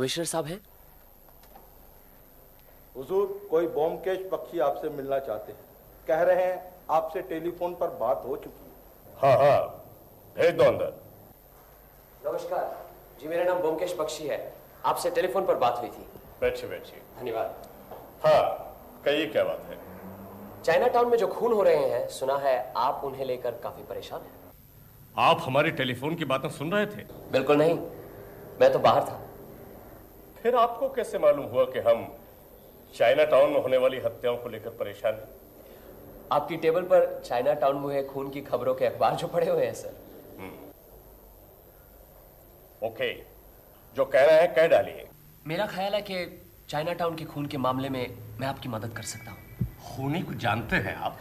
Commissioner साहब हैं? हुजूर कोई बोमकेश पक्षी आपसे मिलना चाहते हैं। कह रहे हैं आपसे टेलीफोन पर बात हो चुकी है। हाँ हाँ भेज दो अंदर। नमस्कार। जी मेरा नाम बोमकेश बख्शी है। आपसे टेलीफोन पर बात हुई थी। बैठिए बैठिए। धन्यवाद। हाँ कहिए क्या बात है? चाइना टाउन में जो खून हो रहे हैं सुना है आप उन्हें लेकर काफ़ी परेशान हैं। आप हमारी टेलीफोन की बातें सुन रहे थे? बिल्कुल नहीं। मैं तो बाहर था। फिर आपको कैसे मालूम हुआ कि हम चाइना टाउन में होने वाली हत्याओं को लेकर परेशान हैं? आपकी टेबल पर चाइना टाउन में हुए खून की खबरों के अखबार जो पड़े हुए हैं सर। ओके। जो कह रहे हैं कह डालिए। मेरा ख्याल है कि चाइना टाउन के खून के मामले में मैं आपकी मदद कर सकता हूँ। खूनी को जानते हैं आप।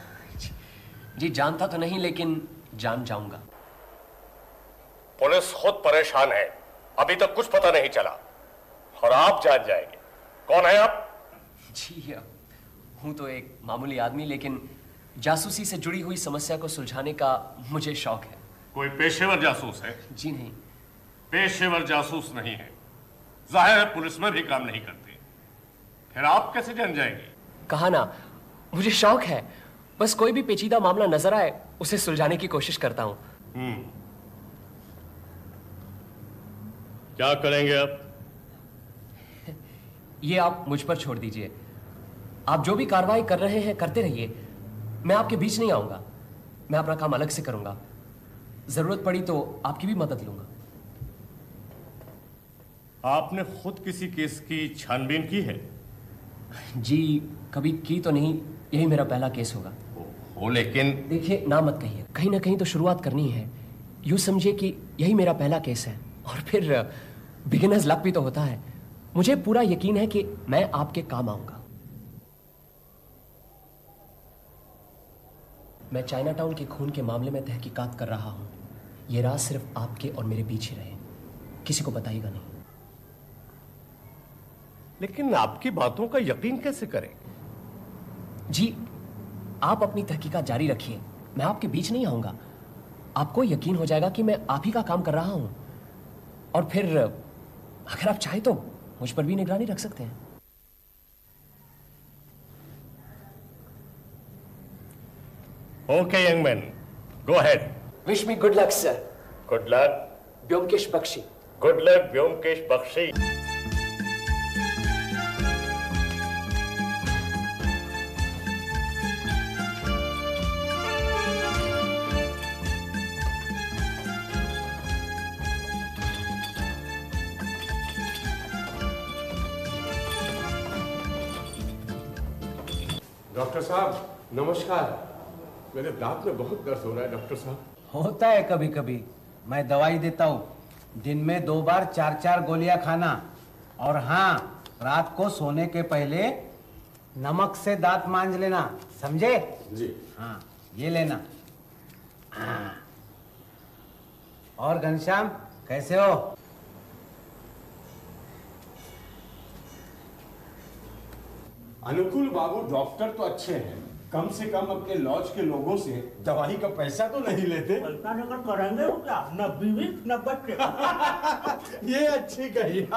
जी जानता तो नहीं लेकिन जान जाऊँगा। पुलिस खुद परेशान है। अभी तक कुछ पता नहीं चला। और आप जान जाएँगे। कौन है आप? जी हूँ तो एक मामूली आदमी लेकिन जासूसी से जुड़ी हुई समस्या को सुलझाने का मुझे शौक है। कोई पेशेवर जासूस है? जी नहीं। पेशेवर जासूस नहीं है। ज़ाहिर है पुलिस में भी काम नहीं करते। फिर आप कैसे जान जाएँगे? कहा ना मुझे शौक है। बस कोई भी पेचीदा मामला नज़र आए उसे सुलझाने की कोशिश करता हूँ। क्या करेंगे आप ये आप मुझ पर छोड़ दीजिए। आप जो भी कार्रवाई कर रहे हैं करते रहिए। मैं आपके बीच नहीं आऊँगा। मैं अपना काम अलग से करूँगा। ज़रूरत पड़ी तो आपकी भी मदद लूँगा। आपने खुद किसी केस की छानबीन की है? जी कभी की तो नहीं। यही मेरा पहला केस होगा। हो लेकिन देखिए ना मत कहिए। कहीं ना कहीं तो शुरुआत करनी है। यूँ समझिए कि यही मेरा पहला केस है। और फिर बिगिनर्स लक भी तो होता है। मुझे पूरा यकीन है कि मैं आपके काम आऊँगा। मैं चाइना टाउन के खून के मामले में तहकीकात कर रहा हूँ। यह राज सिर्फ़ आपके और मेरे बीच ही रहे। किसी को बताइएगा नहीं। लेकिन आपकी बातों का यकीन कैसे करें? जी आप अपनी तहकीकात जारी रखिए। मैं आपके बीच नहीं आऊँगा। आपको यकीन हो जाएगा कि मैं आप ही का काम कर रहा हूँ। और फिर अगर आप चाहें तो मुझ पर भी निगरानी रख सकते हैं। Okay young man go ahead wish me good luck sir good luck Byomkesh Bakshi good luck Vyomkesh Bakshi doctor साहब नमस्कार। मेरे दांत में बहुत दर्द हो रहा है डॉक्टर साहब। होता है कभी कभी मैं दवाई देता हूँ। दिन में दो बार चार चार गोलियाँ खाना। और हाँ रात को सोने के पहले नमक से दांत मांज लेना। समझे? जी। हाँ ये लेना। हाँ। और घनश्याम कैसे हो? अनुकूल बाबू डॉक्टर तो अच्छे हैं। कम से कम अपने लॉज के लोगों से दवाई का पैसा तो नहीं लेते। करेंगे वो क्या? न बीवी न बच्चे। ये अच्छी कही।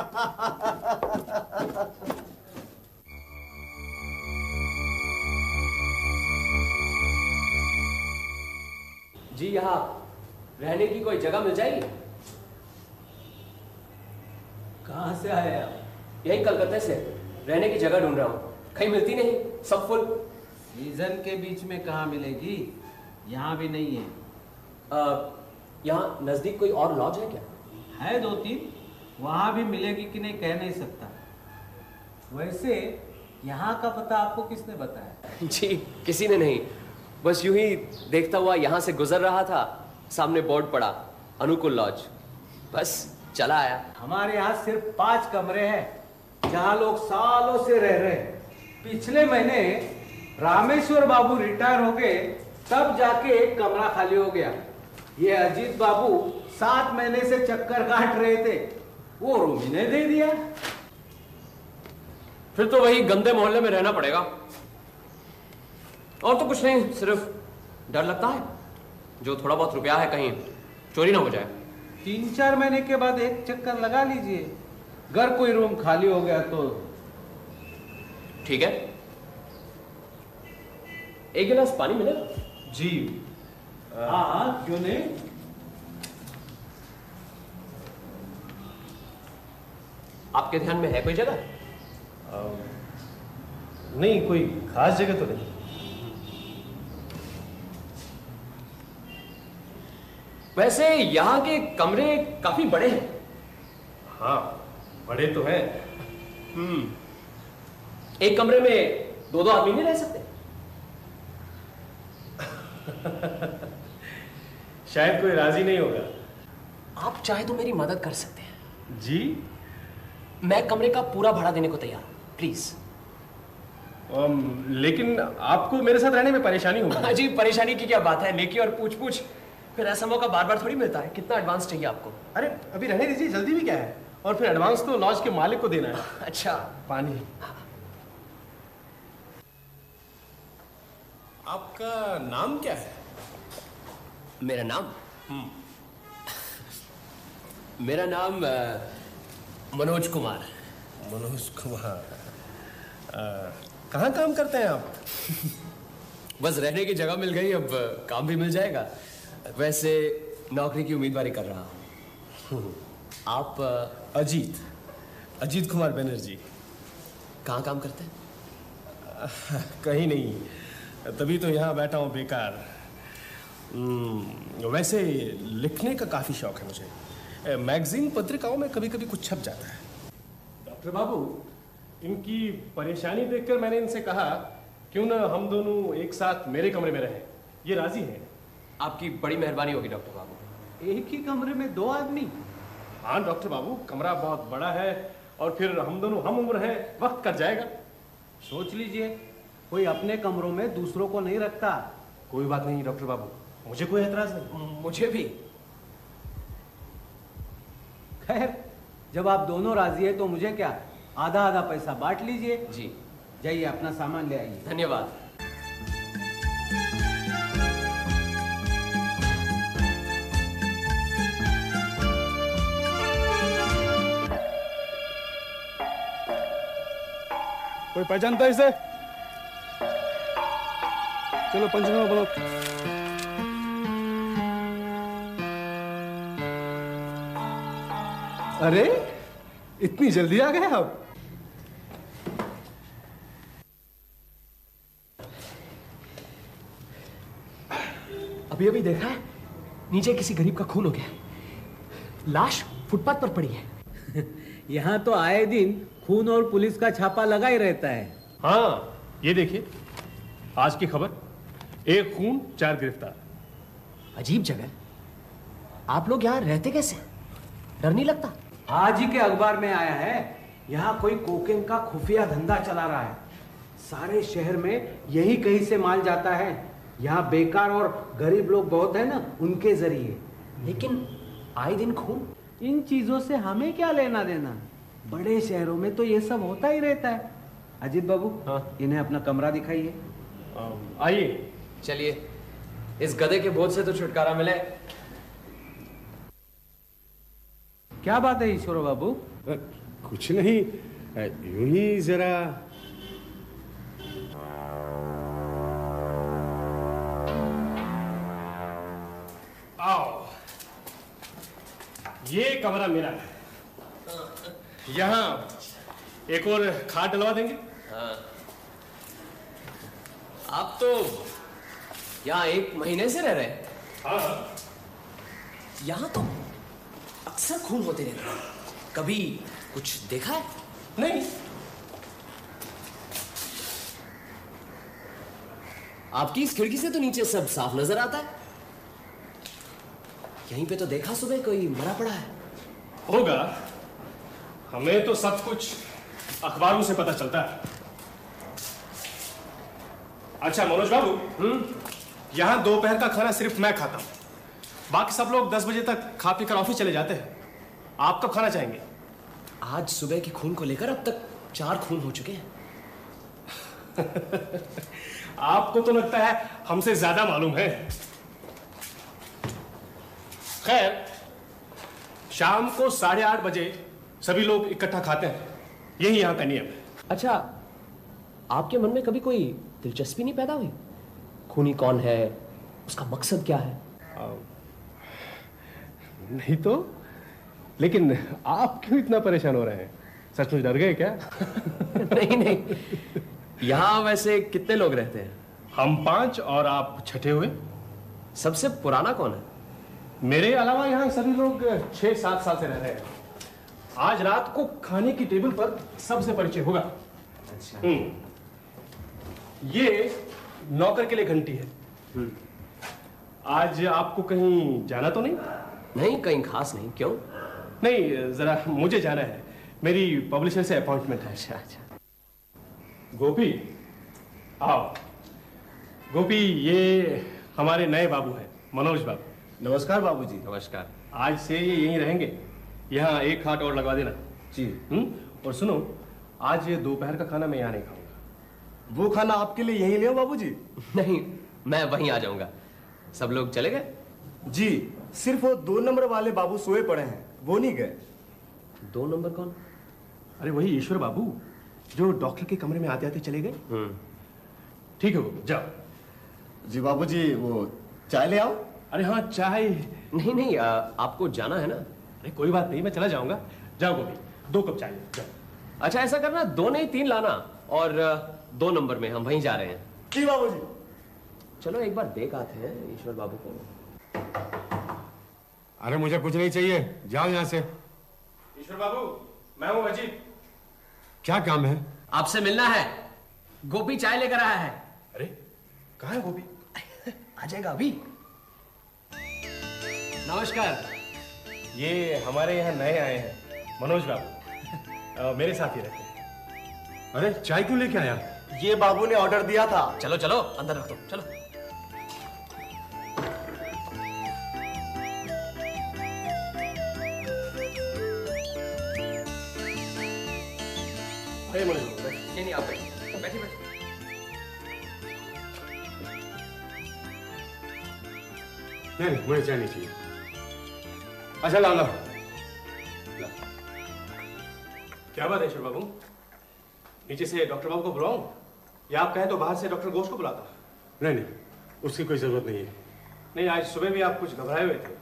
जी यहाँ रहने की कोई जगह मिल जाएगी? कहाँ से आए आप? यही कलकत्ते से। रहने की जगह ढूंढ रहा हूँ। कहीं मिलती नहीं सब फुल सीज़न के बीच में कहाँ मिलेगी? यहाँ भी नहीं है। यहाँ नज़दीक कोई और लॉज है क्या? है दो तीन। वहाँ भी मिलेगी कि नहीं कह नहीं सकता। वैसे यहाँ का पता आपको किसने बताया? जी किसी ने नहीं। बस यूँ ही देखता हुआ यहाँ से गुजर रहा था। सामने बोर्ड पड़ा अनुकूल लॉज बस चला आया। हमारे यहाँ सिर्फ़ पाँच कमरे हैं जहाँ लोग सालों से रह रहे हैं। पिछले महीने रामेश्वर बाबू रिटायर हो गए तब जाके एक कमरा खाली हो गया। ये अजीत बाबू सात महीने से चक्कर काट रहे थे। वो रूम इन्हें दे दिया। फिर तो वही गंदे मोहल्ले में रहना पड़ेगा। और तो कुछ नहीं सिर्फ़ डर लगता है। जो थोड़ा बहुत रुपया है कहीं चोरी ना हो जाए। तीन चार महीने के बाद एक चक्कर लगा लीजिए। अगर कोई रूम खाली हो गया तो ठीक है? एक गिलास पानी मिलेगा जी। हाँ हाँ क्यों नहीं? आपके ध्यान में है कोई जगह? नहीं कोई खास जगह तो नहीं। वैसे यहाँ के कमरे काफ़ी बड़े हैं। हाँ बड़े तो हैं। एक कमरे में दो दो आदमी नहीं रह सकते। शायद कोई राज़ी नहीं होगा। आप चाहे तो मेरी मदद कर सकते हैं। जी? मैं कमरे का पूरा भाड़ा देने को तैयार हूँ प्लीज़। अम, लेकिन आपको मेरे साथ रहने में परेशानी होगी। जी परेशानी की क्या बात है? लेकी और पूछ पूछ फिर ऐसा मौका बार बार थोड़ी मिलता है। कितना एडवांस चाहिए आपको? अरे अभी रहने दीजिए जल्दी भी क्या है? और फिर एडवांस तो लॉज के मालिक को देना है। अच्छा। पानी। आपका नाम क्या है? मेरा नाम? मेरा नाम मनोज कुमार मनोज कुमार। कहाँ काम करते हैं आप? बस रहने की जगह मिल गई अब काम भी मिल जाएगा। वैसे नौकरी की उम्मीदवारी कर रहा हूँ। आप अजीत। अजीत कुमार बनर्जी। कहाँ काम करते हैं? कहीं नहीं। तभी तो यहाँ बैठा हूँ बेकार। हम्म, वैसे लिखने का काफ़ी शौक है मुझे। मैगजीन पत्रिकाओं में कभी कभी कुछ छप जाता है। डॉक्टर बाबू इनकी परेशानी देखकर मैंने इनसे कहा क्यों ना हम दोनों एक साथ मेरे कमरे में रहें? ये राज़ी हैं। आपकी बड़ी मेहरबानी होगी डॉक्टर बाबू। एक ही कमरे में दो आदमी? हाँ डॉक्टर बाबू कमरा बहुत बड़ा है और फिर हम दोनों हम उम्र हैं वक्त कट जाएगा। सोच लीजिए। कोई अपने कमरों में दूसरों को नहीं रखता। कोई बात नहीं डॉक्टर बाबू। मुझे कोई एतराज़ नहीं। मुझे भी। खैर जब आप दोनों राज़ी है तो मुझे क्या? आधा आधा पैसा बांट लीजिए। जी। जाइए अपना सामान ले आइए। धन्यवाद। कोई पहचानता है इसे? चलो पंचनामा बोलो अरे इतनी जल्दी आ गए आप। अभी अभी देखा है नीचे किसी गरीब का खून हो गया। लाश फुटपाथ पर पड़ी है। यहाँ तो आए दिन खून और पुलिस का छापा लगा ही रहता है। हाँ ये देखिए आज की खबर। एक खून चार गिरफ़्तार। अजीब जगह। आप लोग यहाँ रहते कैसे? डर नहीं लगता? आज ही के अखबार में आया है यहाँ कोई कोकेन का खुफिया धंधा चला रहा है। सारे शहर में यही कहीं से माल जाता है। यहाँ बेकार और गरीब लोग बहुत है ना उनके ज़रिए। लेकिन आए दिन खून? इन चीज़ों से हमें क्या लेना देना? बड़े शहरों में तो ये सब होता ही रहता है। अजीत बाबू हाँ। इन्हें अपना कमरा दिखाइए। आइए। चलिए इस गधे के बोझ से तो छुटकारा मिले। क्या बात है ईश्वर बाबू? कुछ नहीं यूँ ही जरा। आओ ये कमरा मेरा है। यहाँ एक और खाट डलवा देंगे? आप तो यहाँ एक महीने से रह रहे हैं। हाँ यहाँ तो अक्सर खून होते रहते हैं। कभी कुछ देखा है? नहीं। आपकी इस खिड़की से तो नीचे सब साफ़ नज़र आता है। यहीं पे तो देखा सुबह कोई मरा पड़ा है। होगा। हमें तो सब कुछ अखबारों से पता चलता है। अच्छा मनोज बाबू। हम्म? यहाँ दोपहर का खाना सिर्फ़ मैं खाता हूँ। बाकी सब लोग दस बजे तक खा पी कर ऑफ़िस चले जाते हैं। आप कब खाना चाहेंगे? आज सुबह के खून को लेकर अब तक चार खून हो चुके हैं। आपको तो लगता है हमसे ज़्यादा मालूम है। खैर शाम को साढ़े आठ बजे सभी लोग इकट्ठा खाते हैं। यही यहाँ का नियम है। अच्छा आपके मन में कभी कोई दिलचस्पी नहीं पैदा हुई? खूनी कौन है? उसका मकसद क्या है? नहीं तो लेकिन आप क्यों इतना परेशान हो रहे हैं? सचमुच डर गए क्या? नहीं नहीं। यहाँ वैसे कितने लोग रहते हैं? हम पाँच और आप छठे हुए। सबसे पुराना कौन है? मेरे अलावा यहाँ सभी लोग छह सात साल से रह रहे हैं। आज रात को खाने की टेबल पर सबसे परिचय होगा। अच्छा। हम्म। ये नौकर के लिए घंटी है। आज आपको कहीं जाना तो नहीं? नहीं कहीं खास नहीं क्यों? नहीं जरा मुझे जाना है। मेरी पब्लिशर से अपॉइंटमेंट है। अच्छा अच्छा। गोपी आओ। गोपी ये हमारे नए बाबू हैं मनोज बाबू। नमस्कार बाबूजी। नमस्कार। आज से ये यहीं रहेंगे। यहाँ एक हाथ और लगवा देना। जी। हम्म? और सुनो आज ये दोपहर का खाना मैं यहाँ नहीं खाऊँगा। वो खाना आपके लिए यही ले बाबूजी। नहीं मैं वहीं आ जाऊँगा। सब लोग चले गए? जी सिर्फ़ वो दो नंबर वाले बाबू सोए पड़े हैं। वो नहीं गए। दो नंबर कौन? अरे वही ईश्वर बाबू जो डॉक्टर के कमरे में आते आते चले गए। ठीक है वो जाओ। जी बाबूजी वो चाय ले आओ। अरे हाँ चाय। नहीं नहीं आ, आपको जाना है ना? अरे कोई बात नहीं मैं चला जाऊँगा। जाओ गोपी दो कप चाय जाओ। अच्छा ऐसा करना दो नहीं तीन लाना। और आ, दो नंबर में हम वहीं जा रहे हैं। जी बाबूजी। चलो एक बार देख आते हैं ईश्वर बाबू को। अरे मुझे कुछ नहीं चाहिए। जाओ यहाँ से। ईश्वर बाबू मैं हूँ अजीत। क्या काम है? आपसे मिलना है। गोपी चाय लेकर आया है। अरे कहा है गोपी? आ जाएगा अभी। नमस्कार। ये हमारे यहाँ नए आए हैं। मनोज बाबू। मेरे साथ ही रहते हैं। अरे चाय क्यों लेके आया? ये बाबू ने ऑर्डर दिया था। चलो चलो अंदर रख दो चलो। अरे मनोज बाबू नहीं नहीं आप बैठिए बैठिए। नहीं नहीं मुझे चाय नहीं चाहिए। अच्छा ला ला क्या बात है ईश्वर बाबू? नीचे से डॉक्टर बाबू को बुलाऊं? या आप कहें तो बाहर से डॉक्टर घोष को बुलाता नहीं नहीं उसकी कोई ज़रूरत नहीं है नहीं आज सुबह भी आप कुछ घबराए हुए थे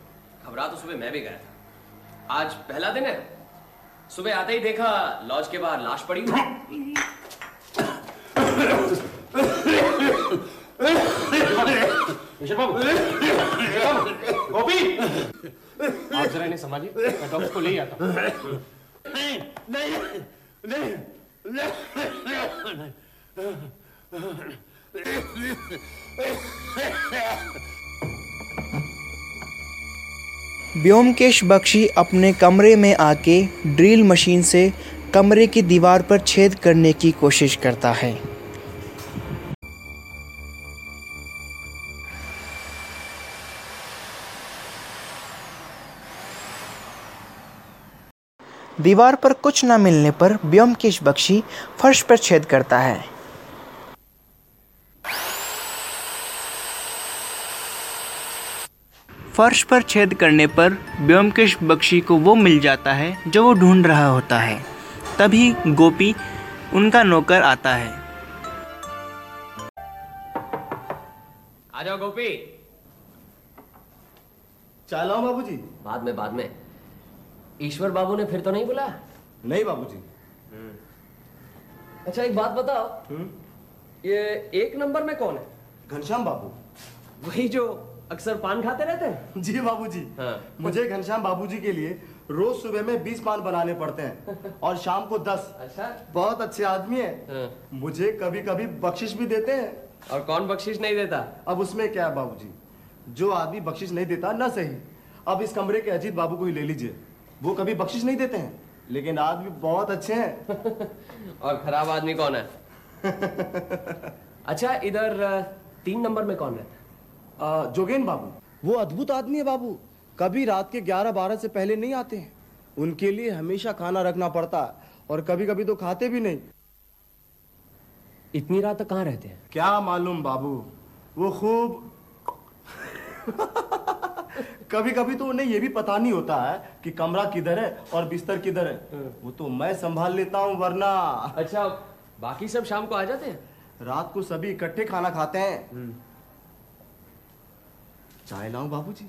घबरा तो सुबह मैं भी गया था आज पहला दिन है सुबह आते ही देखा लॉज के बाहर लाश पड़ी गोपी आप जरा इन्हें संभालिए मैं डॉक्टर को ले ही आता हूँ व्योमकेश बख्शी अपने कमरे में आके ड्रिल मशीन से कमरे की दीवार पर छेद करने की कोशिश करता है। दीवार पर कुछ न मिलने पर व्योमकेश बख्शी फर्श पर छेद करता है। फर्श पर छेद करने पर व्योमकेश बख्शी को वो मिल जाता है जो वो ढूंढ रहा होता है। तभी गोपी उनका नौकर आता है। आ जाओ गोपी। चाय लाओ बाबूजी। बाद में बाद में। ईश्वर बाबू ने फिर तो नहीं बुलाया? नहीं बाबूजी। अच्छा एक बात बताओ। हुँ? ये एक नंबर में कौन है? घनश्याम बाबू। वही जो अक्सर पान खाते रहते हैं? जी बाबूजी। हाँ। मुझे घनश्याम बाबूजी के लिए रोज सुबह में बीस पान बनाने पड़ते हैं और शाम को दस। अच्छा। बहुत अच्छे आदमी है। हाँ। मुझे कभी कभी बख्शिश भी देते हैं। और कौन बख्शिश नहीं देता? अब उसमें क्या है बाबूजी? जो आदमी बख्शिश नहीं देता ना सही। अब इस कमरे के अजीत बाबू को ही ले लीजिए। वो कभी बख्शिश नहीं देते हैं। लेकिन आदमी बहुत अच्छे हैं। और खराब आदमी कौन है? अच्छा इधर तीन नंबर में कौन रहता है? जोगेन बाबू। वो अद्भुत आदमी है बाबू। कभी रात के ग्यारह बारह से पहले नहीं आते हैं। उनके लिए हमेशा खाना रखना पड़ता है और कभी कभी तो खाते भी नहीं। इतनी रात तक कहाँ रहते हैं? क्या मालूम बाबू वो खूब कभी कभी तो उन्हें ये भी पता नहीं होता है कि कमरा किधर है और बिस्तर किधर है। वो तो मैं संभाल लेता हूँ वरना अच्छा बाकी सब शाम को आ जाते हैं? रात को सभी इकट्ठे खाना खाते हैं। चाय लाऊं बाबूजी?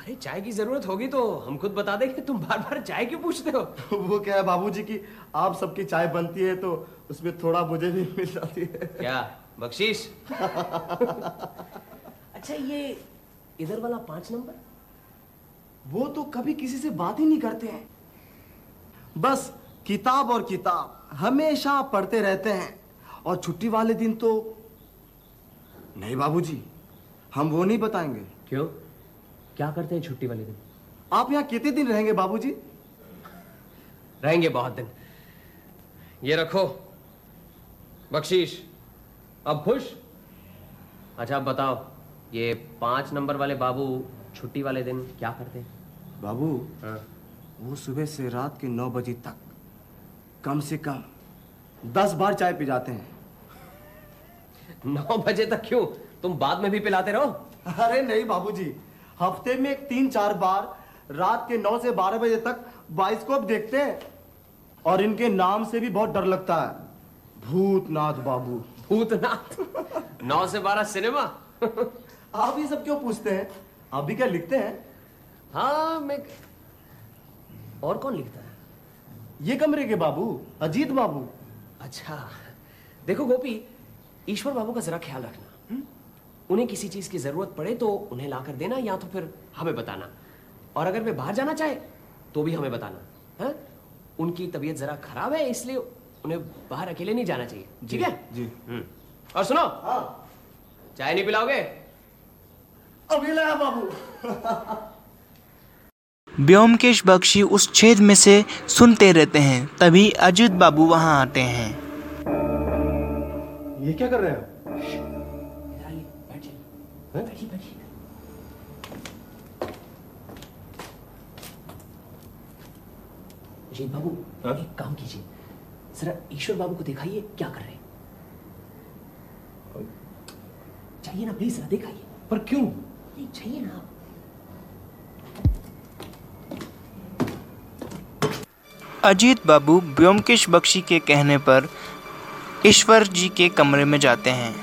अरे चाय की ज़रूरत होगी तो हम खुद बता देंगे तुम बार बार चाय क्यों पूछते हो? वो क्या है बाबूजी की? आप सबकी चाय बनती है तो उसमें थोड़ा मुझे भी मिल जाती है। क्या? बख्शीश? अच्छा ये इधर वाला पाँच नंबर? वो तो कभी किसी से बात ही नहीं करते हैं। बस किताब और किताब हमेशा पढ़ते रहते हैं। और छुट्टी वाले दिन तो नहीं बाबूजी हम वो नहीं बताएँगे। क्यों? क्या करते हैं छुट्टी वाले दिन? आप यहाँ कितने दिन रहेंगे बाबूजी? रहेंगे बहुत दिन। ये रखो। बख्शीश अब खुश? अच्छा अब बताओ ये पाँच नंबर वाले बाबू छुट्टी वाले दिन क्या करते हैं? बाबू वो सुबह से रात के नौ बजे तक कम से कम दस बार चाय पी जाते हैं। नौ बजे तक क्यों? तुम बाद में भी पिलाते रहो। अरे नहीं बाबूजी हफ़्ते में एक तीन चार बार रात के नौ से बारह बजे तक बाइस्कोप देखते हैं। और इनके नाम से भी बहुत डर लगता है। भूतनाथ बाबू। भूतनाथ? नौ से बारह सिनेमा? आप ये सब क्यों पूछते हैं? आप भी क्या लिखते हैं? हाँ मैं और कौन लिखता है? ये कमरे के बाबू अजीत बाबू। अच्छा देखो गोपी ईश्वर बाबू का जरा ख्याल रखना? उन्हें किसी चीज़ की ज़रूरत पड़े तो उन्हें लाकर देना या तो फिर हमें बताना। और अगर वे बाहर जाना चाहे तो भी हमें बताना है? उनकी तबीयत जरा खराब है इसलिए उन्हें बाहर अकेले नहीं जाना चाहिए ठीक है? जी। हम्म। और सुनो चाय नहीं पिलाओगे? अभी लाया बाबू। व्योमकेश बख्शी उस छेद में से सुनते रहते हैं तभी अजित बाबू वहाँ आते हैं। ये क्या कर रहे हैं? बैठिए बैठिए अजीत बाबू एक काम कीजिए। जरा ईश्वर बाबू को दिखाइए क्या कर रहे हैं। चाहिए ना प्लीज़ जरा दिखाइए। पर क्यों? नहीं चाहिए ना आप। अजीत बाबू व्योमकेश बख्शी के कहने पर ईश्वर जी के कमरे में जाते हैं।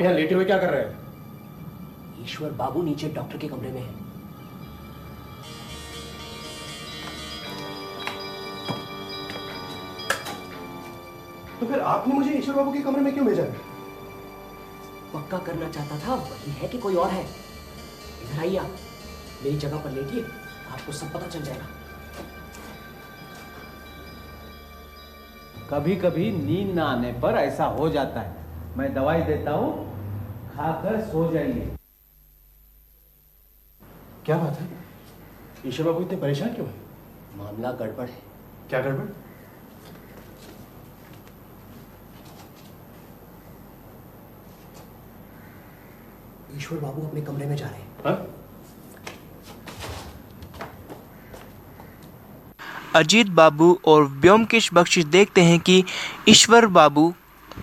आप यहाँ लेटे हुए क्या कर रहे हैं? ईश्वर बाबू नीचे डॉक्टर के कमरे में है। तो फिर आपने मुझे ईश्वर बाबू के कमरे में क्यों भेजा है? पक्का करना चाहता था वही है कि कोई और है। इधर आइए आप मेरी जगह पर लेटिए आपको सब पता चल जाएगा। कभी कभी नींद ना आने पर ऐसा हो जाता है। मैं दवाई देता हूँ खाकर सो जाइए क्या बात है? ईश्वर बाबू इतने परेशान क्यों हैं? मामला गड़बड़ है। क्या गड़बड़? ईश्वर बाबू अपने कमरे में जा रहे हैं। हाँ? अजीत बाबू और व्योमकेश बख्शी देखते हैं कि ईश्वर बाबू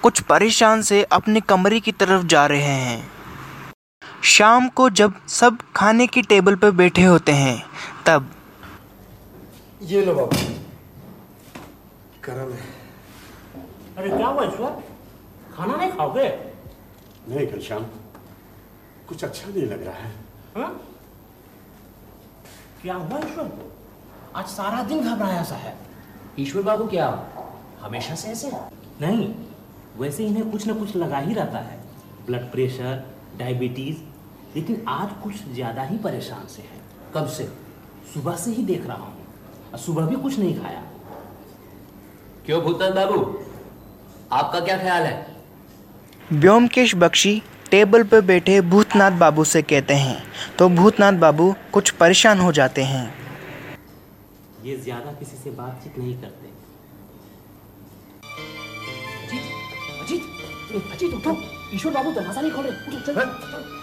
कुछ परेशान से अपने कमरे की तरफ़ जा रहे हैं। शाम को जब सब खाने की टेबल पर बैठे होते हैं तब ये लो बाबू। करम है। अरे क्या हुआ ईश्वर? खाना नहीं खाओगे? नहीं घनश्याम कुछ अच्छा नहीं लग रहा है। हाँ? क्या हुआ ईश्वर? को आज सारा दिन घबराया सा है। ईश्वर बाबू क्या हमेशा से ऐसे नहीं वैसे इन्हें कुछ ना कुछ लगा ही रहता है। ब्लड प्रेशर डायबिटीज़ लेकिन आज कुछ ज़्यादा ही परेशान से है। कब से? सुबह से ही देख रहा हूँ। और सुबह भी कुछ नहीं खाया। क्यों भूतनाथ बाबू? आपका क्या ख्याल है? व्योमकेश बख्शी टेबल पर बैठे भूतनाथ बाबू से कहते हैं तो भूतनाथ बाबू कुछ परेशान हो जाते हैं। ये ज़्यादा किसी से बातचीत नहीं करते। अजीत उठो ईश्वर बाबू दरवाज़ा नहीं खोल रहे उठो चल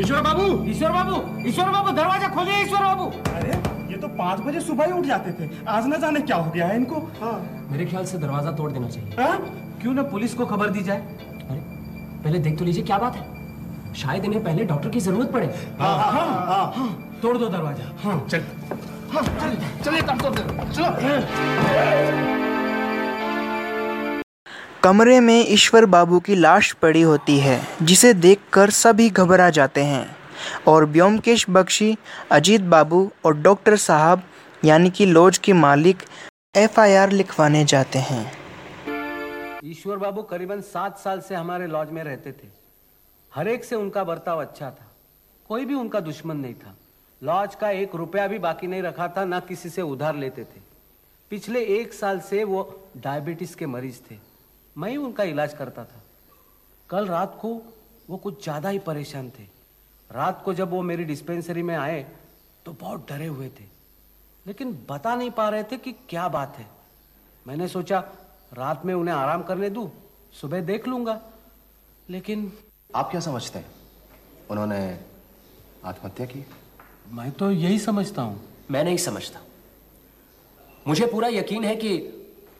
ईश्वर बाबू ईश्वर बाबू ईश्वर बाबू दरवाज़ा खोलिए ईश्वर बाबू अरे ये तो पाँच बजे सुबह ही उठ जाते थे आज न जाने क्या हो गया है इनको हाँ मेरे ख्याल से दरवाज़ा तोड़ देना चाहिए हाँ? क्यों ना पुलिस को खबर दी जाए अरे पहले देख तो लीजिए क्या बात है शायद इन्हें पहले डॉक्टर की ज़रूरत पड़े हाँ हाँ हाँ तोड़ दो दरवाज़ा हाँ चल हाँ चल चलिए तो चलो। कमरे में ईश्वर बाबू की लाश पड़ी होती है जिसे देखकर सभी घबरा जाते हैं। और व्योमकेश बख्शी अजीत बाबू और डॉक्टर साहब यानी कि लॉज के मालिक एफआईआर लिखवाने जाते हैं। ईश्वर बाबू करीबन सात साल से हमारे लॉज में रहते थे। हर एक से उनका बर्ताव अच्छा था। कोई भी उनका दुश्मन नहीं था। लॉज का एक रुपया भी बाकी नहीं रखा था, ना किसी से उधार लेते थे। पिछले एक साल से वो डायबिटीज़ के मरीज़ थे। मैं ही उनका इलाज करता था। कल रात को वो कुछ ज़्यादा ही परेशान थे। रात को जब वो मेरी डिस्पेंसरी में आए तो बहुत डरे हुए थे। लेकिन बता नहीं पा रहे थे कि क्या बात है। मैंने सोचा, रात में उन्हें आराम करने दूँ, सुबह देख लूँगा। लेकिन आप क्या समझते हैं? उन्होंने आत्महत्या की? मैं तो यही समझता हूँ। मैं नहीं समझता। मुझे पूरा यकीन है कि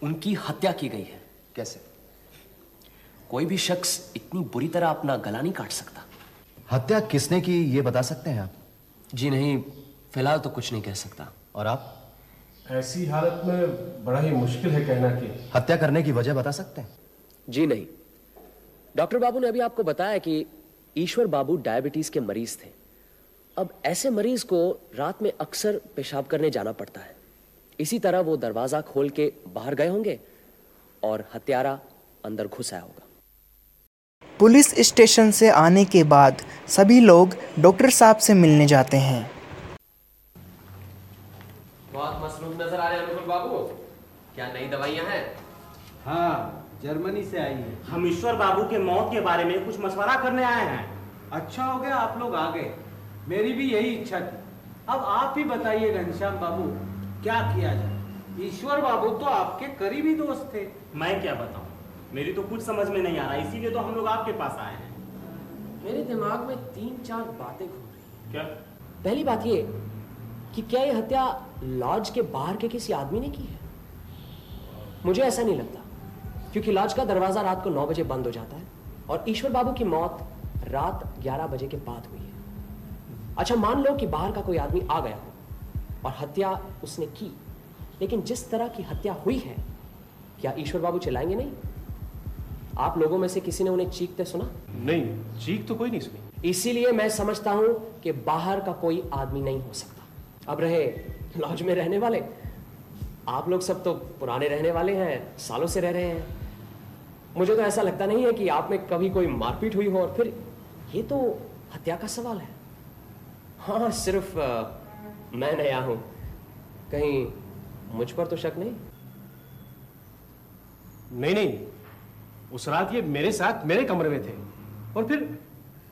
उनकी हत्या की गई है। कैसे? कोई भी शख्स इतनी बुरी तरह अपना गला नहीं काट सकता। हत्या किसने की ये बता सकते हैं आप? जी नहीं फ़िलहाल तो कुछ नहीं कह सकता। और आप? ऐसी हालत में बड़ा ही मुश्किल है कहना कि। हत्या करने की वजह बता सकते हैं। जी नहीं। डॉक्टर बाबू ने अभी आपको बताया कि ईश्वर बाबू डायबिटीज़ के मरीज़ थे। अब ऐसे मरीज़ को रात में अक्सर पेशाब करने जाना पड़ता है। इसी तरह वो दरवाज़ा खोल के बाहर गए होंगे और हत्यारा अंदर घुस आया होगा। पुलिस स्टेशन से आने के बाद सभी लोग डॉक्टर साहब से मिलने जाते हैं। बहुत मसरूफ नज़र आ रहे हैं अनुकुल बाबू। क्या नई दवाइयाँ हैं? हाँ जर्मनी से आई है। हम ईश्वर बाबू के मौत के बारे में कुछ मशवरा करने आए हैं। अच्छा हो गया आप लोग आ गए। मेरी भी यही इच्छा थी। अब आप ही बताइए घनश्याम बाबू क्या किया जाए? ईश्वर बाबू तो आपके करीबी दोस्त थे। मैं क्या बताऊँ? मेरी तो कुछ समझ में नहीं आ रहा इसीलिए तो हम लोग आपके पास आए हैं। मेरे दिमाग में तीन चार बातें घूम रही क्या? पहली बात ये कि क्या ये हत्या लॉज के बाहर के किसी आदमी ने की है? मुझे ऐसा नहीं लगता क्योंकि लॉज का दरवाज़ा रात को नौ बजे बंद हो जाता है और ईश्वर बाबू की मौत रात ग्यारह बजे के बाद हुई है। अच्छा मान लो कि बाहर का कोई आदमी आ गया हो और हत्या उसने की लेकिन जिस तरह की हत्या हुई है क्या ईश्वर बाबू चिल्लाएँगे नहीं? आप लोगों में से किसी ने उन्हें चीखते सुना? नहीं चीख तो कोई नहीं सुनी। इसीलिए मैं समझता हूँ कि बाहर का कोई आदमी नहीं हो सकता। अब रहे लॉज में रहने वाले। आप लोग सब तो पुराने रहने वाले हैं सालों से रह रहे हैं। मुझे तो ऐसा लगता नहीं है कि आप में कभी कोई मारपीट हुई हो और फिर ये तो हत्या का सवाल है। हाँ सिर्फ़ अ, मैं नया हूँ। कहीं मुझ पर तो शक नहीं? नहीं नहीं। उस रात ये मेरे साथ मेरे कमरे में थे। और फिर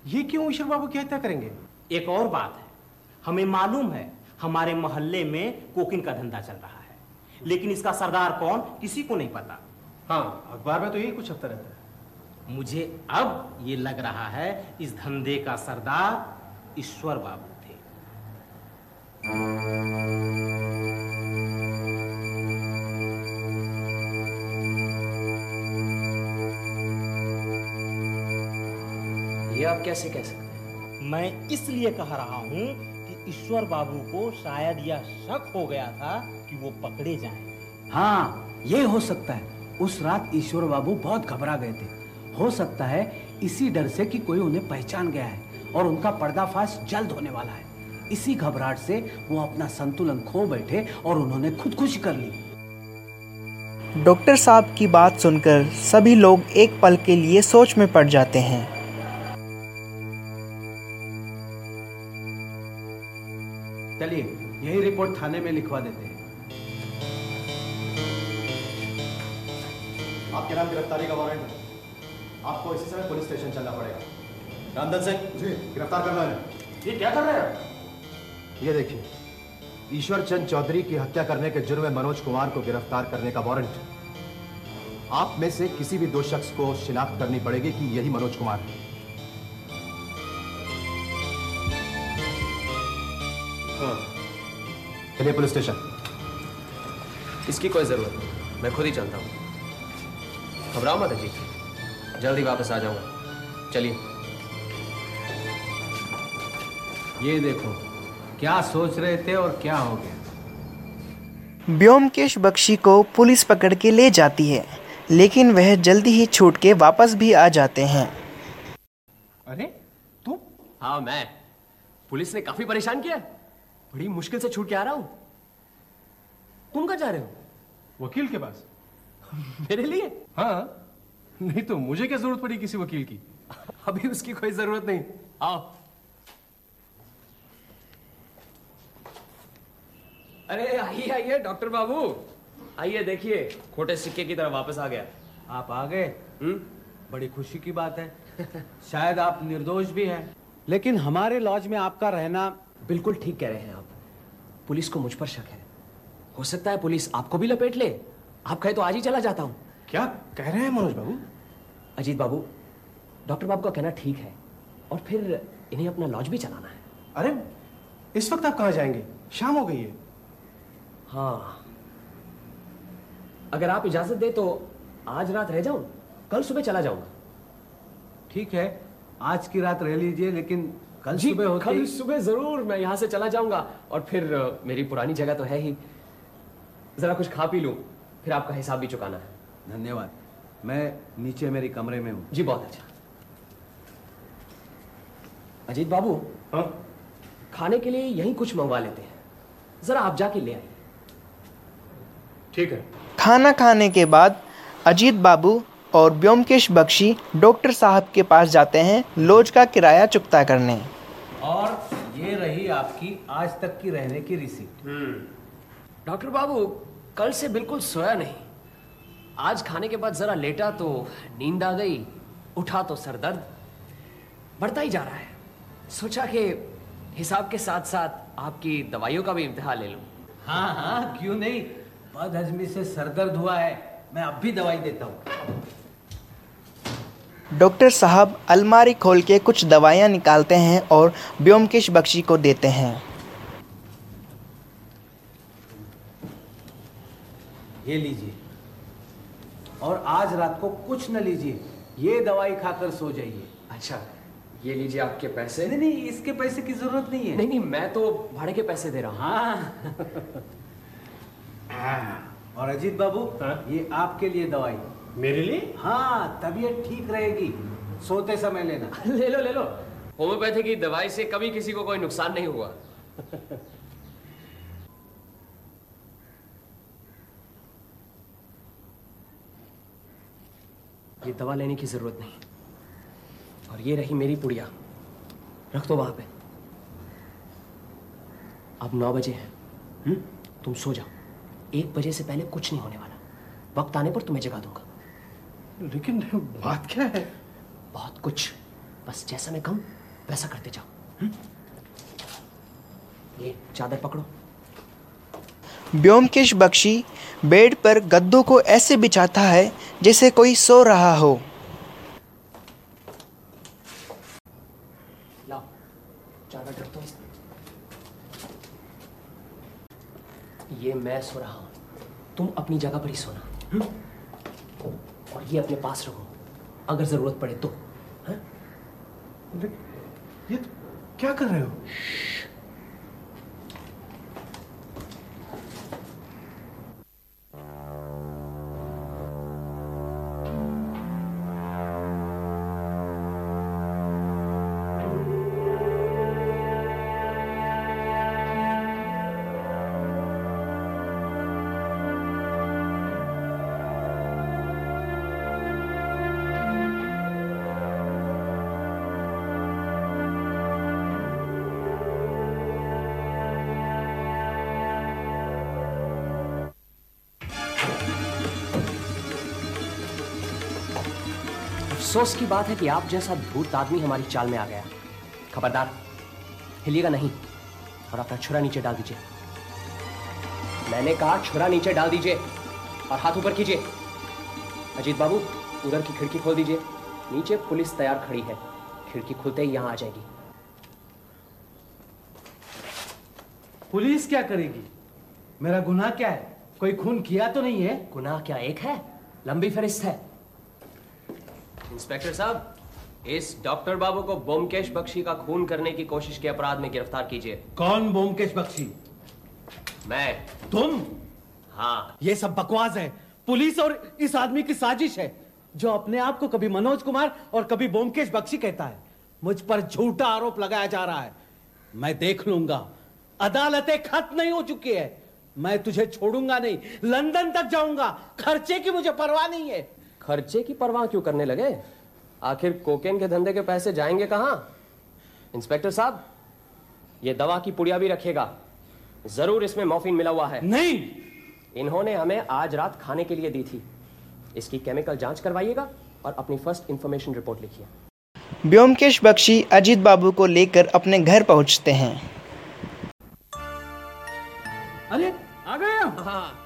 ये क्यों ईश्वर बाबू की हत्या करेंगे? एक और बात है। हमें मालूम है हमारे मोहल्ले में कोकिन का धंधा चल रहा है। लेकिन इसका सरदार कौन किसी को नहीं पता। हाँ अखबार में तो यही कुछ छपता रहता है। मुझे अब ये लग रहा है इस धंधे का सरदार ईश्वर बाबू। ये आप कैसे कह सकते मैं इसलिए कह रहा हूँ कि ईश्वर बाबू को शायद यह शक हो गया था कि वो पकड़े जाएँ। हाँ ये हो सकता है। उस रात ईश्वर बाबू बहुत घबरा गए थे। हो सकता है इसी डर से कि कोई उन्हें पहचान गया है और उनका पर्दाफाश जल्द होने वाला है। इसी घबराहट से वो अपना संतुलन खो बैठे और उन्होंने खुदकुशी कर ली। डॉक्टर साहब की बात सुनकर सभी लोग एक पल के लिए सोच में पड़ जाते हैं। चलिए यही रिपोर्ट थाने में लिखवा देते हैं। आपके नाम गिरफ्तारी का वारंट है। आपको इसी समय पुलिस स्टेशन चलना पड़ेगा। रामदन सिंह? जी गिरफ़्तार करना है। ये क्या कर रहे हैं? ये देखिए ईश्वर चंद चौधरी की हत्या करने के जुर्म में मनोज कुमार को गिरफ़्तार करने का वारंट। आप में से किसी भी दो शख्स को शिनाख्त करनी पड़ेगी कि यही मनोज कुमार है। चलिए पुलिस स्टेशन। इसकी कोई ज़रूरत नहीं। मैं खुद ही चलता हूँ। घबराओ मत अजीत। जल्दी वापस आ जाऊँगा। चलिए। ये देखो क्या सोच रहे थे और क्या हो गया? व्योमकेश बख्शी को पुलिस पकड़ के ले जाती है लेकिन वह जल्दी ही छूट के वापस भी आ जाते हैं। अरे तू हाँ मैं। पुलिस ने काफ़ी परेशान किया। बड़ी मुश्किल से छूट के आ रहा हूँ। तुम कहाँ जा रहे हो? वकील के पास। मेरे लिए? हाँ। नहीं तो मुझे क्या ज़रूरत पड़ी किसी वकील की? अभी उसकी कोई ज़रूरत नहीं। आओ। अरे आइए आइए डॉक्टर बाबू। आइए देखिए खोटे सिक्के की तरह वापस आ गया। आप आ गए बड़ी खुशी की बात है। शायद आप निर्दोष भी हैं। लेकिन हमारे लॉज में आपका रहना बिल्कुल ठीक कह रहे हैं आप। पुलिस को मुझ पर शक है। हो सकता है पुलिस आपको भी लपेट ले। आप कहे तो आज ही चला जाता हूँ। क्या कह रहे हैं मनोज बाबू? अजीत बाबू डॉक्टर बाबू का कहना ठीक है। और फिर इन्हें अपना लॉज भी चलाना है। अरे इस वक्त आप कहाँ जाएँगे? शाम हो गई है। हाँ। अगर आप इजाज़त दे तो आज रात रह जाऊँ कल सुबह चला जाऊँगा। ठीक है आज की रात रह लीजिए लेकिन कल सुबह होते कल सुबह ज़रूर मैं यहाँ से चला जाऊँगा और फिर मेरी पुरानी जगह तो है ही। जरा कुछ खा पी लूँ फिर आपका हिसाब भी चुकाना है। धन्यवाद। मैं नीचे मेरे कमरे में हूँ। जी बहुत अच्छा। अजीत बाबू हाँ? खाने के लिए यहीं कुछ मंगवा लेते हैं। जरा आप जाके ले आइए। ठीक है। खाना खाने के बाद अजीत बाबू और व्योमकेश बख्शी डॉक्टर साहब के पास जाते हैं लॉज का किराया चुकता करने। और ये रही आपकी आज तक की रहने की रिसीप्ट डॉक्टर बाबू कल से बिल्कुल सोया नहीं। आज खाने के बाद जरा लेटा तो नींद आ गई उठा तो सर दर्द। बढ़ता ही जा रहा है। सोचा कि हिसाब के साथ साथ आपकी दवाइयों का भी इम्तिहान ले लूँ। हाँ हाँ क्यों नहीं? बदहजमी से सरदर्द हुआ है मैं अब भी दवाई देता हूँ। डॉक्टर साहब अलमारी खोल के कुछ दवाइयाँ निकालते हैं और व्योमकेश बख्शी को देते हैं। ये लीजिए। और आज रात को कुछ न लीजिए ये दवाई खाकर सो जाइए। अच्छा ये लीजिए आपके पैसे। नहीं नहीं इसके पैसे की ज़रूरत नहीं है। नहीं नहीं मैं तो भाड़े के पैसे दे रहा हूँ। हाँ। और अजीत बाबू ये आपके लिए दवाई। मेरे लिए? हाँ तबीयत ठीक रहेगी। सोते समय लेना। ले लो ले लो। होम्योपैथी की दवाई से कभी किसी को कोई नुकसान नहीं हुआ। ये दवा लेने की ज़रूरत नहीं। और ये रही मेरी पुड़िया। रख दो वहाँ पे। अब नौ बजे हैं। हम्म? तुम सो जाओ। एक बजे से पहले कुछ नहीं होने वाला। वक्त आने पर तुम्हें जगा दूँगा। लेकिन बात क्या है? बहुत कुछ। बस जैसा मैं कहूँ वैसा करते जाओ। हम्म? ये चादर पकड़ो। व्योमकेश बख्शी बेड पर गद्दों को ऐसे बिछाता है जैसे कोई सो रहा हो लाओ चादर रख दो इसमें ये मैं सो रहा हूँ तुम अपनी जगह पर ही सोना हुँ? और ये अपने पास रखो अगर ज़रूरत पड़े तो हाँ? ये क्या कर रहे हो अफसोस की बात है कि आप जैसा धूर्त आदमी हमारी चाल में आ गया। खबरदार हिलिएगा नहीं और अपना छुरा नीचे डाल दीजिए। मैंने कहा छुरा नीचे डाल दीजिए और हाथ ऊपर कीजिए। अजीत बाबू उधर की खिड़की खोल दीजिए। नीचे पुलिस तैयार खड़ी है। खिड़की खुलते ही यहाँ आ जाएगी। पुलिस क्या करेगी? मेरा गुनाह क्या है? कोई खून किया तो नहीं है? गुनाह क्या एक है? लंबी फहरिस्त है। इंस्पेक्टर साहब इस डॉक्टर बाबू को बोमकेश बख्शी का खून करने की कोशिश के अपराध में गिरफ़्तार कीजिए। कौन बोमकेश बख्शी? मैं। तुम? हाँ। ये सब बकवास है। पुलिस और इस आदमी की साजिश है जो अपने आप को कभी मनोज कुमार और कभी बोमकेश बख्शी कहता है। मुझ पर झूठा आरोप लगाया जा रहा है। मैं देख लूँगा। अदालतें खत्म नहीं हो चुकी है। मैं तुझे छोड़ूँगा नहीं। लंदन तक जाऊँगा। खर्चे की मुझे परवाह नहीं है। खर्चे की परवाह क्यों करने लगे? आखिर कोकेन के धंधे के पैसे जाएँगे कहाँ? इंस्पेक्टर साहब ये दवा की पुड़िया भी रखेगा। ज़रूर इसमें मॉर्फिन मिला हुआ है। नहीं! इन्होंने हमें आज रात खाने के लिए दी थी। इसकी केमिकल जाँच करवाइएगा और अपनी फ़र्स्ट इंफॉर्मेशन रिपोर्ट लिखिए। व्योमकेश बख्शी अजीत बाबू को लेकर अपने घर पहुँचते हैं। अरे आ गए हाँ।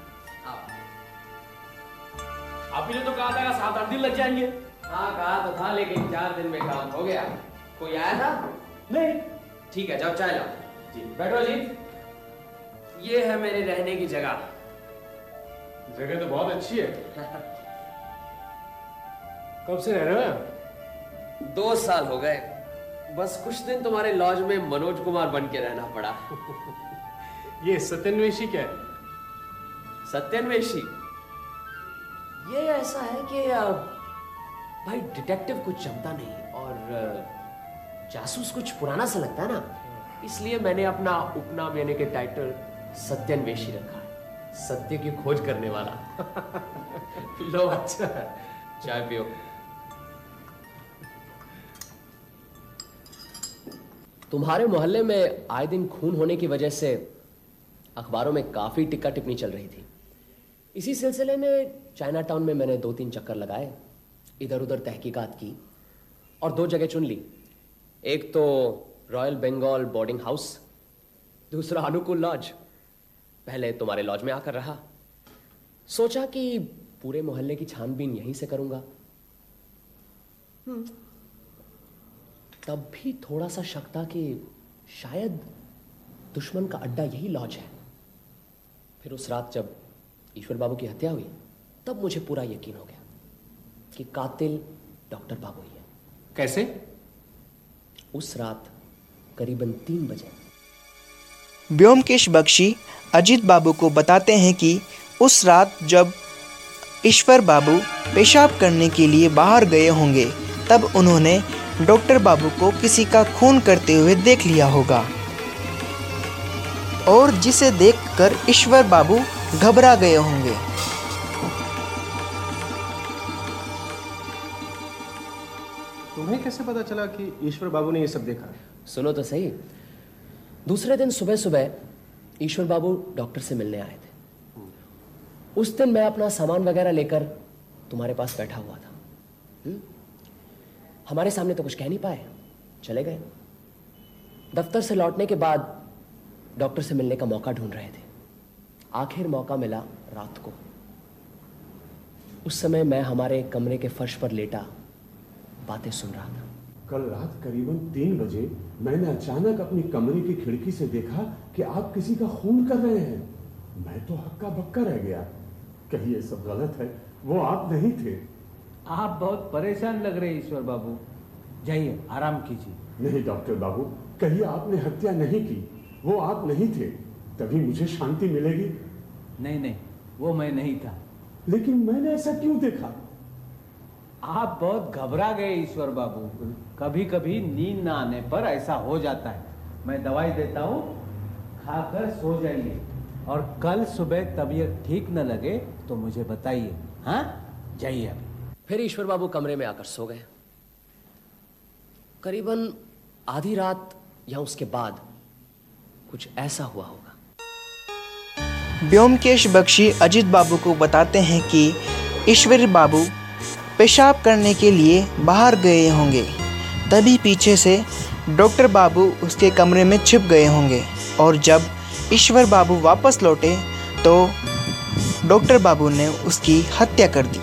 आप ही ने तो कहा था सात आठ दिन लग जाएँगे। हाँ कहा तो था लेकिन चार दिन में काम हो गया। कोई आया था? नहीं। ठीक है जाओ चाय लाओ। जी बैठो जी। ये है मेरे रहने की जगह। जगह तो बहुत अच्छी है। कब से रह रहे हो दो साल हो गए। बस कुछ दिन तुम्हारे लॉज में मनोज कुमार बन के रहना पड़ा। ये सत्यन्वेशी क्या है? सत्यन्वेशी ये ऐसा है कि भाई डिटेक्टिव कुछ जमता नहीं और जासूस कुछ पुराना सा लगता है ना। इसलिए मैंने अपना उपनाम यानी कि टाइटल सत्यन्वेशी रखा है। सत्य की खोज करने वाला। लो अच्छा। चाय पियो। तुम्हारे मोहल्ले में आए दिन खून होने की वजह से अखबारों में काफ़ी टिक्का टिप्पणी चल रही थी। इसी सिलसिले में चाइना टाउन में मैंने दो तीन चक्कर लगाए इधर उधर तहकीकात की और दो जगह चुन ली। एक तो रॉयल बंगाल बोर्डिंग हाउस दूसरा अनुकूल लॉज पहले तुम्हारे लॉज में आकर रहा। सोचा कि पूरे मोहल्ले की छानबीन यहीं से करूँगा। हम्म, तब भी थोड़ा सा शक था कि शायद दुश्मन का अड्डा यही लॉज है। फिर उस रात जब ईश्वर बाबू की हत्या हुई तब मुझे पूरा यकीन हो गया कि कातिल डॉक्टर बाबू ही है। कैसे? उस रात करीबन तीन बजे। व्योमकेश बख्शी अजीत बाबू को बताते हैं कि उस रात जब ईश्वर बाबू पेशाब करने के लिए बाहर गए होंगे तब उन्होंने डॉक्टर बाबू को किसी का खून करते हुए देख लिया होगा। और जिसे देखकर ईश्वर बाबू घबरा गए होंगे। तुम्हें कैसे पता चला कि ईश्वर बाबू ने ये सब देखा? सुनो तो सही। दूसरे दिन सुबह सुबह ईश्वर बाबू डॉक्टर से मिलने आए थे। उस दिन मैं अपना सामान वगैरह लेकर तुम्हारे पास बैठा हुआ था। हम्म? हमारे सामने तो कुछ कह नहीं पाए। चले गए। दफ्तर से लौटने के बाद डॉक्टर से मिलने का मौका ढूंढ रहे थे। आखिर मौका मिला रात को। उस समय मैं हमारे कमरे के फर्श पर लेटा बातें सुन रहा था। कल रात करीबन तीन बजे मैंने अचानक अपनी कमरे की खिड़की से देखा कि आप किसी का खून कर रहे हैं। मैं तो हक्का बक्का रह गया। कहीं ये सब गलत है। वो आप नहीं थे। आप बहुत परेशान लग रहे ईश्वर बाबू। जाइए आराम कीजिए। नहीं डॉक्टर बाबू कहीं आपने हत्या नहीं की। वो आप नहीं थे। तभी मुझे शांति मिलेगी। नहीं नहीं वो मैं नहीं था। लेकिन मैंने ऐसा क्यों देखा? आप बहुत घबरा गए ईश्वर बाबू। कभी कभी नींद ना आने पर ऐसा हो जाता है। मैं दवाई देता हूँ खाकर सो जाइए। और कल सुबह तबीयत ठीक न लगे तो मुझे बताइए। हाँ? जाइए अभी फिर ईश्वर बाबू कमरे में आकर सो गए। करीबन आधी रात या उसके बाद कुछ ऐसा हुआ होगा व्योमकेश बख्शी अजीत बाबू को बताते हैं कि ईश्वर बाबू पेशाब करने के लिए बाहर गए होंगे। तभी पीछे से डॉक्टर बाबू उसके कमरे में छिप गए होंगे और जब ईश्वर बाबू वापस लौटे तो डॉक्टर बाबू ने उसकी हत्या कर दी।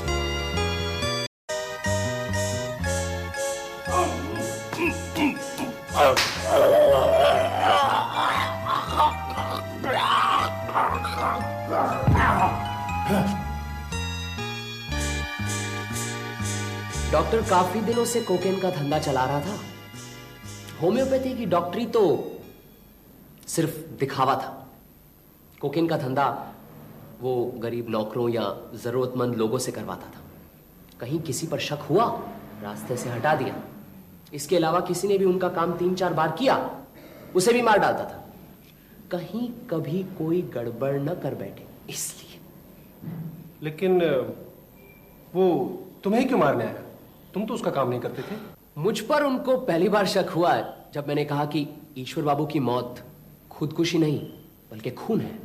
काफ़ी दिनों से कोकेन का धंधा चला रहा था। होम्योपैथी की डॉक्टरी तो सिर्फ़ दिखावा था। कोकेन का धंधा वो गरीब नौकरों या जरूरतमंद लोगों से करवाता था। कहीं किसी पर शक हुआ, रास्ते से हटा दिया। इसके अलावा किसी ने भी उनका काम तीन चार बार किया, उसे भी मार डालता था। कहीं कभी कोई गड़बड़ न कर बैठे, इसलिए। लेकिन, वो तुम्हें क्यों मारने आया? तुम तो उसका काम नहीं करते थे। मुझ पर उनको पहली बार शक हुआ है, जब मैंने कहा कि ईश्वर बाबू की मौत खुदकुशी नहीं, बल्कि खून है।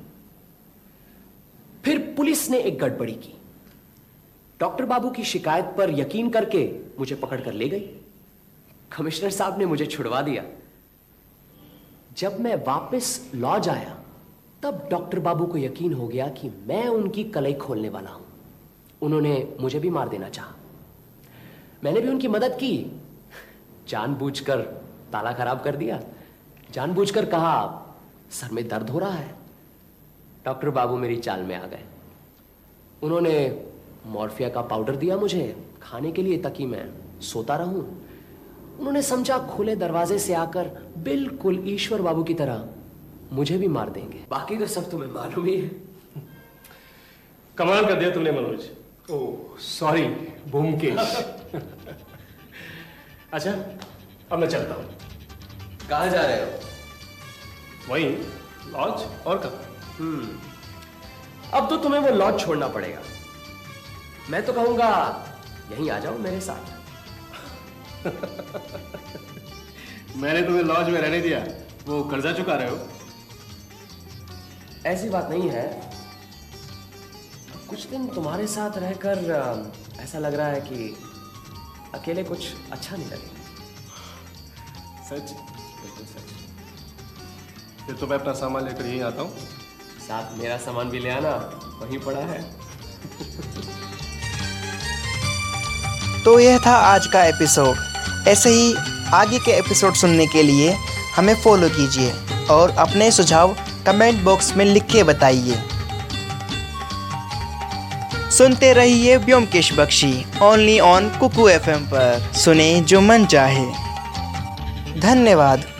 फिर पुलिस ने एक गड़बड़ी की। डॉक्टर बाबू की शिकायत पर यकीन करके मुझे पकड़कर ले गई। कमिश्नर साहब ने मुझे छुड़वा दिया। जब मैं वापस लॉज आया, तब डॉक्टर बाबू को यकीन हो गया कि मैं उनकी कलई खोलने वाला हूँ। उन्होंने मुझे भी मार देना चाहा। मैंने भी उनकी मदद की। जानबूझकर ताला खराब कर दिया। जानबूझकर कहा, सर में दर्द हो रहा है। डॉक्टर बाबू मेरी चाल में आ गए। उन्होंने मॉर्फिया का पाउडर दिया मुझे। खाने के लिए ताकि मैं सोता रहूँ। उन्होंने समझा, खुले दरवाजे से आकर बिल्कुल ईश्वर बाबू की तरह मुझे भी मार देंगे। बाकी तो सब तुम्हें मालूम ही है। कमाल कर दिया तुमने, मनोज। ओ सॉरी भूमकेश अच्छा अब मैं चलता हूँ। कहा जा रहे हो? वही लॉज और कहा हम्म। अब तो तुम्हें वो लॉज छोड़ना पड़ेगा। मैं तो कहूँगा यहीं आ जाओ मेरे साथ। मैंने तुम्हें लॉज में रहने दिया। वो कर्जा चुका रहे हो। ऐसी बात नहीं है। कुछ दिन तुम्हारे साथ रहकर ऐसा लग रहा है कि अकेले कुछ अच्छा नहीं लगेगा। सच? बिल्कुल सच। फिर तो मैं अपना सामान लेकर यहीं आता हूँ। साथ मेरा सामान भी ले आना वहीं पड़ा है। तो यह था आज का एपिसोड ऐसे ही आगे के एपिसोड सुनने के लिए हमें फॉलो कीजिए और अपने सुझाव कमेंट बॉक्स में लिख के बताइए। सुनते रहिए Byomkesh Bakshi only on Kuku FM पर। सुने जो मन चाहे। धन्यवाद।